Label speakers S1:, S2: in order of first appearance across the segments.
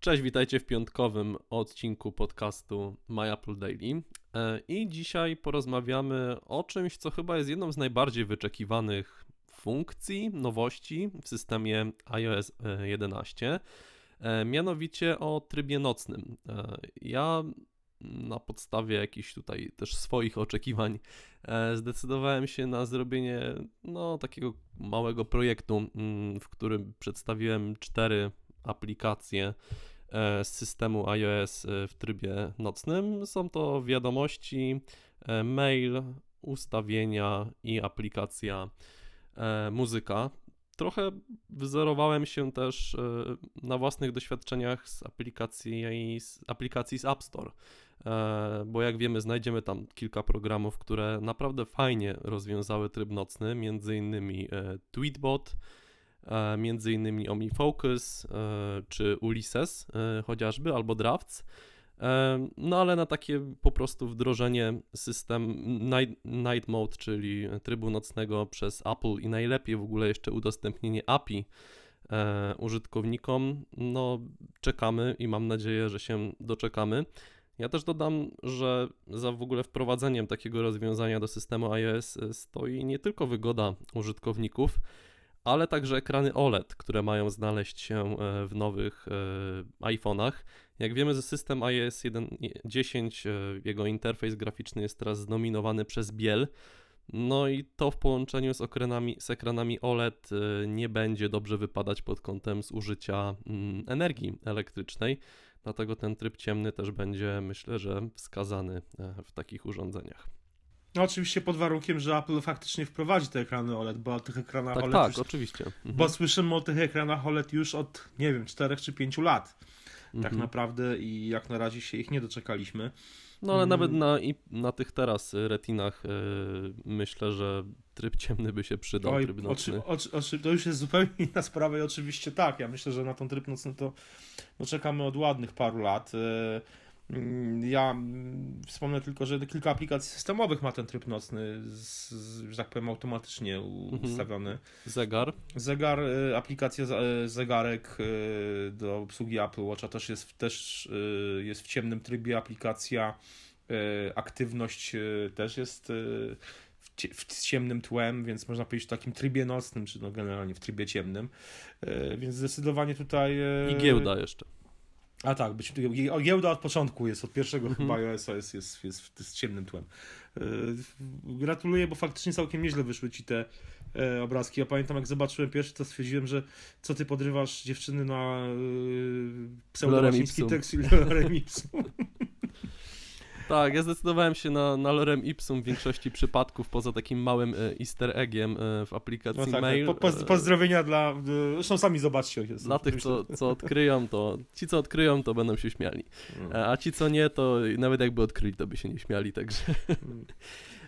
S1: Cześć, witajcie w piątkowym odcinku podcastu My Apple Daily. E, I dzisiaj porozmawiamy o czymś, co chyba jest jedną z najbardziej wyczekiwanych funkcji, nowości w systemie iOS 11, e, mianowicie o trybie nocnym. E, ja na podstawie jakichś tutaj też swoich oczekiwań zdecydowałem się na zrobienie no, takiego małego projektu, mm, w którym przedstawiłem cztery aplikacje z systemu iOS w trybie nocnym. Są to wiadomości, mail, ustawienia i aplikacja muzyka. Trochę wzorowałem się też na własnych doświadczeniach z aplikacji, z aplikacji z App Store, bo jak wiemy, znajdziemy tam kilka programów, które naprawdę fajnie rozwiązały tryb nocny, między innymi Tweetbot, E, między innymi OmniFocus e, czy Ulysses e, chociażby, albo Drafts. No ale na takie po prostu wdrożenie system night, night Mode, czyli trybu nocnego przez Apple i najlepiej w ogóle jeszcze udostępnienie API użytkownikom, no czekamy i mam nadzieję, że się doczekamy. Ja też dodam, że za w ogóle wprowadzeniem takiego rozwiązania do systemu iOS stoi nie tylko wygoda użytkowników, ale także ekrany OLED, które mają znaleźć się e, w nowych e, iPhone'ach. Jak wiemy, że system iOS 10, e, jego interfejs graficzny jest teraz znominowany przez Biel. No i to w połączeniu z ekranami, z ekranami OLED nie będzie dobrze wypadać pod kątem zużycia mm, energii elektrycznej. Dlatego ten tryb ciemny też będzie, myślę, że wskazany w takich urządzeniach.
S2: No oczywiście pod warunkiem, że Apple faktycznie wprowadzi te ekrany OLED, bo o tych ekranach
S1: tak,
S2: OLED
S1: Tak,
S2: już,
S1: oczywiście. Mhm.
S2: Bo słyszymy o tych ekranach OLED już od, nie wiem, 4 czy 5 lat. Tak mhm. Tak naprawdę i jak na razie się ich nie doczekaliśmy.
S1: No ale nawet na, na tych teraz retinach yy, myślę, że tryb ciemny by się przydał, Oj, tryb nocny.
S2: Oczy, oczy, to już jest zupełnie inna sprawa i oczywiście tak. Ja myślę, że na ten tryb nocny to no, czekamy od ładnych paru lat. Yy, Mm, ja mm, wspomnę tylko, że kilka aplikacji systemowych ma ten tryb nocny, z, że tak powiem, automatycznie mhm. ustawiony.
S1: Zegar.
S2: Zegar, y, aplikacja y, zegarek y, do obsługi Apple Watcha też jest, też jest w ciemnym trybie. Aplikacja aktywność też jest w ciemnym tłem, więc można powiedzieć w takim trybie nocnym, czy no generalnie w trybie ciemnym. Więc zdecydowanie tutaj.
S1: I giełda jeszcze.
S2: A tak, być, giełda od początku jest, od pierwszego -hmm. chyba iOS jest, jest, jest, jest ciemnym tłem. Yy, gratuluję, bo faktycznie całkiem nieźle wyszły ci te e, obrazki. Ja pamiętam, jak zobaczyłem pierwszy, to stwierdziłem, że co ty podrywasz dziewczyny na yy, pseudołaciński tekst Lorem Ipsum.
S1: Tak, ja zdecydowałem się na, na lorem ipsum w większości przypadków, poza takim małym e, easter eggiem e, w aplikacji no tak, mail.
S2: Po, po, e, pozdrowienia dla, zresztą sami zobaczcie.
S1: Jest, dla tych, co, co odkryją, to ci, co odkryją, to będą się śmiali. Mm. A ci, co nie, to nawet jakby odkryli, to by się nie śmiali, także...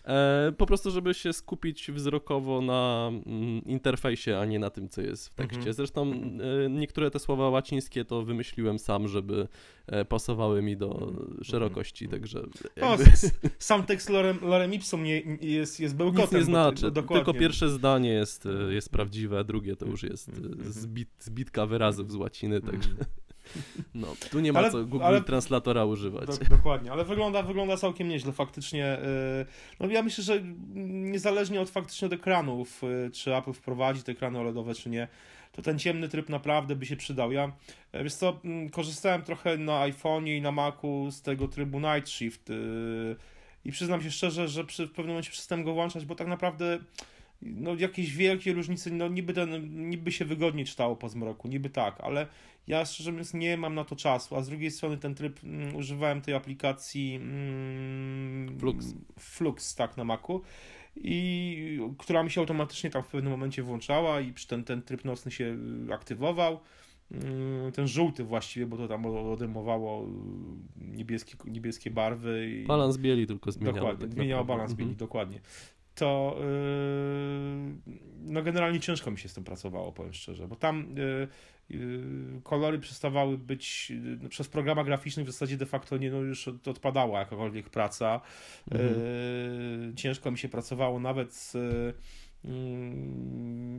S1: E, po prostu, żeby się skupić wzrokowo na mm, interfejsie, a nie na tym, co jest w tekście. Mhm. Zresztą e, niektóre te słowa łacińskie to wymyśliłem sam, żeby e, pasowały mi do mhm. szerokości, także...
S2: Jakby... sam tekst lorem, lorem ipsum nie, jest, jest bełkotem.
S1: Nic nie znaczy, tylko pierwsze zdanie jest, jest prawdziwe, drugie to już jest mhm. zbit, zbitka wyrazów z łaciny, także... No, tu nie ma ale, co Google ale, Translatora używać. Do,
S2: dokładnie, ale wygląda, wygląda całkiem nieźle faktycznie. Y, no ja myślę, że niezależnie od faktycznie od ekranów, y, czy Apple wprowadzi te ekrany OLEDowe, czy nie, to ten ciemny tryb naprawdę by się przydał. Ja, e, wiesz co, mm, korzystałem trochę na iPhone'ie i na Macu z tego trybu Night Shift y, i przyznam się szczerze, że przy, w pewnym momencie przestałem go włączać, bo tak naprawdę no jakieś wielkie różnice, no niby, ten, niby się wygodnie czytało po zmroku, niby tak, ale ja szczerze mówiąc nie mam na to czasu, a z drugiej strony ten tryb, mm, używałem tej aplikacji mm,
S1: Flux.
S2: Flux, tak, na Macu i która mi się automatycznie tam w pewnym momencie włączała i ten, ten tryb nocny się aktywował. Mm, ten żółty właściwie, bo to tam odejmowało niebieskie, niebieskie barwy.
S1: I... Balans bieli tylko zmieniało.
S2: Dokładnie, tak zmieniało balans bieli, mhm. dokładnie to yy, no generalnie ciężko mi się z tym pracowało, powiem szczerze, bo tam yy, yy, kolory przestawały być no, przez programa graficzny w zasadzie de facto nie, no już odpadała jakakolwiek praca. Mhm. Ciężko mi się pracowało nawet z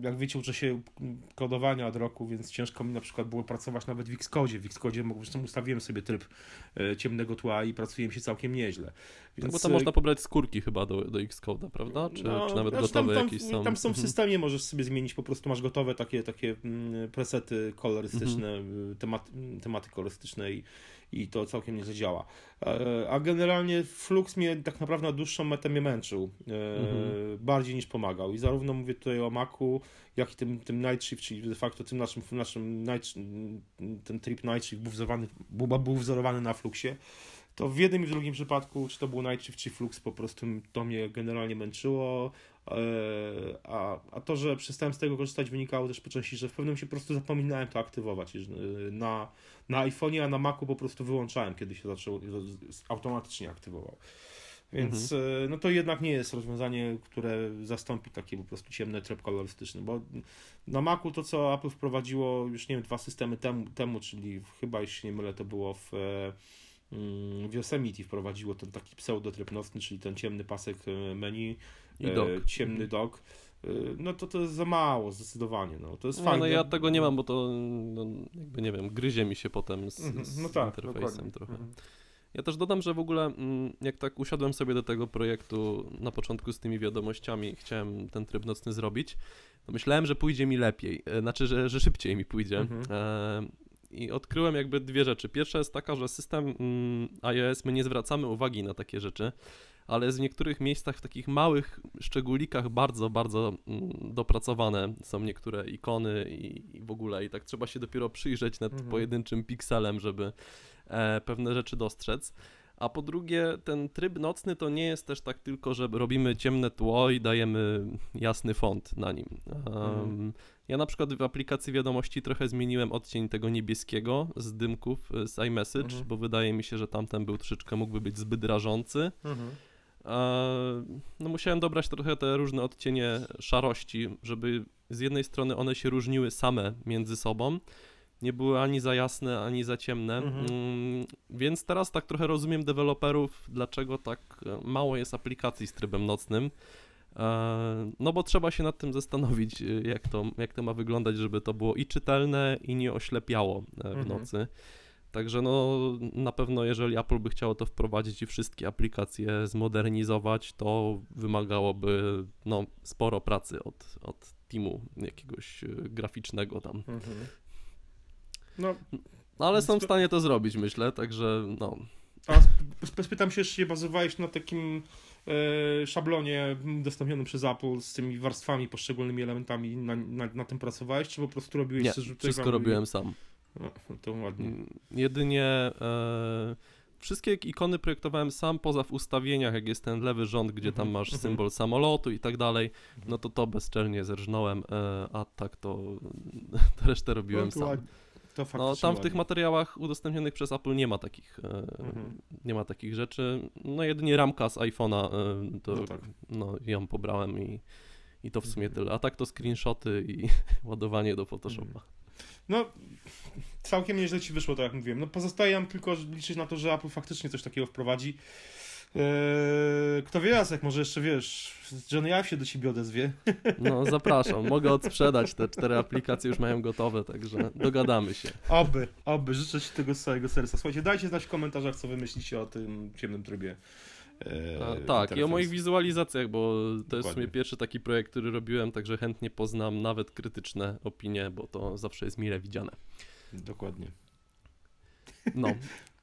S2: jak wiecie, uczę się kodowania od roku, więc ciężko mi na przykład było pracować nawet w Xcode. W Xcode zresztą ustawiłem sobie tryb e, ciemnego tła i pracuje mi się całkiem nieźle.
S1: Więc... Tak, bo tam można pobrać skórki chyba do, do Xcode'a, prawda? Czy, no, czy nawet znaczy gotowe
S2: tam,
S1: jakieś są?
S2: Tam są w mhm. systemie, możesz sobie zmienić, po prostu masz gotowe takie, takie mm, presety kolorystyczne, mhm. tematy, tematy kolorystyczne i, i to całkiem nie zadziała. E, a generalnie Flux mnie tak naprawdę na dłuższą metę mnie męczył, e, mhm. bardziej niż pomagał. I zarówno mówię tutaj o Macu, jak i tym, tym Night Shift, czyli de facto tym naszym, naszym night, ten trip Night Shift był wzorowany, był, był wzorowany na Fluxie to w jednym i w drugim przypadku, czy to był Night Shift, czy Flux, po prostu to mnie generalnie męczyło. E, a, a to, że przestałem z tego korzystać, wynikało też po części, że w pewnym się po prostu zapominałem to aktywować. Na, na iPhone'ie, a na Macu po prostu wyłączałem, kiedy się zaczął, automatycznie aktywował. Więc mhm. E, no to jednak nie jest rozwiązanie, które zastąpi taki po prostu ciemny tryb kolorystyczny, bo na Macu to, co Apple wprowadziło już, nie wiem, dwa systemy temu, temu czyli chyba, jeśli nie mylę, to było w e, w Yosemite wprowadziło ten taki pseudotryb nocny, czyli ten ciemny pasek menu,
S1: I dog.
S2: ciemny dog no to to jest za mało, zdecydowanie. No, to jest
S1: no,
S2: fajne.
S1: No ja tego nie mam, bo to no, jakby nie wiem, gryzie mi się potem z,
S2: mhm,
S1: z
S2: no tak,
S1: interfejsem
S2: dokładnie.
S1: trochę.
S2: Mhm.
S1: Ja też dodam, że w ogóle mm, jak tak usiadłem sobie do tego projektu na początku z tymi wiadomościami, chciałem ten tryb nocny zrobić, to myślałem, że pójdzie mi lepiej, e, znaczy, że, że szybciej mi pójdzie. Mhm. E, I odkryłem jakby dwie rzeczy. Pierwsza jest taka, że system mm, iOS, my nie zwracamy uwagi na takie rzeczy ale jest w niektórych miejscach w takich małych szczególikach bardzo, bardzo mm, dopracowane są niektóre ikony i, i w ogóle i tak trzeba się dopiero przyjrzeć nad mhm. pojedynczym pikselem, żeby e, pewne rzeczy dostrzec. A po drugie, ten tryb nocny to nie jest też tak tylko, że robimy ciemne tło i dajemy jasny font na nim. Um. Ja na przykład w aplikacji wiadomości trochę zmieniłem odcień tego niebieskiego z dymków z iMessage, mhm. bo wydaje mi się, że tamten był troszeczkę mógłby być zbyt rażący. Mhm no musiałem dobrać trochę te różne odcienie szarości, żeby z jednej strony one się różniły same między sobą, nie były ani za jasne, ani za ciemne, mhm. Mm, więc teraz tak trochę rozumiem deweloperów, dlaczego tak e, mało jest aplikacji z trybem nocnym, e, no bo trzeba się nad tym zastanowić, e, jak to, jak to ma wyglądać, żeby to było i czytelne, i nie oślepiało w mhm. nocy. Także no na pewno jeżeli Apple by chciało to wprowadzić i wszystkie aplikacje zmodernizować, to wymagałoby no, sporo pracy od, od teamu jakiegoś graficznego tam. Mhm. No, ale są w stanie to zrobić, myślę, także no.
S2: A spytam się, czy bazowałeś na takim e, szablonie dostępionym przez Apple z tymi warstwami, poszczególnymi elementami, na, na, na tym pracowałeś, czy po prostu robiłeś
S1: Nie, wszystko robiłem sam.
S2: No, to ładnie. Mm,
S1: jedynie e, wszystkie ikony projektowałem sam poza w ustawieniach, jak jest ten lewy rząd, gdzie tam mhm, masz mhm. symbol samolotu i tak dalej, no to to bezczelnie zerżnąłem, e, a tak to, to resztę robiłem no, sam. No, tam w tych materiałach udostępnionych przez Apple nie ma takich, e, mhm. nie ma takich rzeczy. No jedynie ramka z iPhone'a, e, to no, tak. no, ją pobrałem i, i to w sumie mhm. tyle. A tak to screenshoty i ładowanie do Photoshopa. Mhm.
S2: No, całkiem nieźle ci wyszło, tak jak mówiłem. No pozostaje nam tylko liczyć na to, że Apple faktycznie coś takiego wprowadzi. Eee, kto wie, jak może jeszcze wiesz, Johnny Ive się do ciebie odezwie.
S1: No, zapraszam. Mogę odsprzedać te cztery aplikacje, już mają gotowe, także dogadamy się.
S2: Oby, oby. Życzę ci tego z całego serca. Słuchajcie, dajcie znać w komentarzach, co wy myślicie o tym ciemnym trybie.
S1: E, tak, i o moich wizualizacjach, bo to Dokładnie. jest w sumie pierwszy taki projekt, który robiłem, także chętnie poznam nawet krytyczne opinie, bo to zawsze jest mile widziane.
S2: Dokładnie.
S1: No,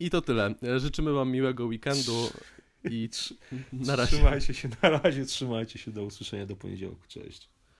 S1: i to tyle. Życzymy Wam miłego weekendu i na razie.
S2: Trzymajcie się, na razie, trzymajcie się, do usłyszenia do poniedziałku. Cześć.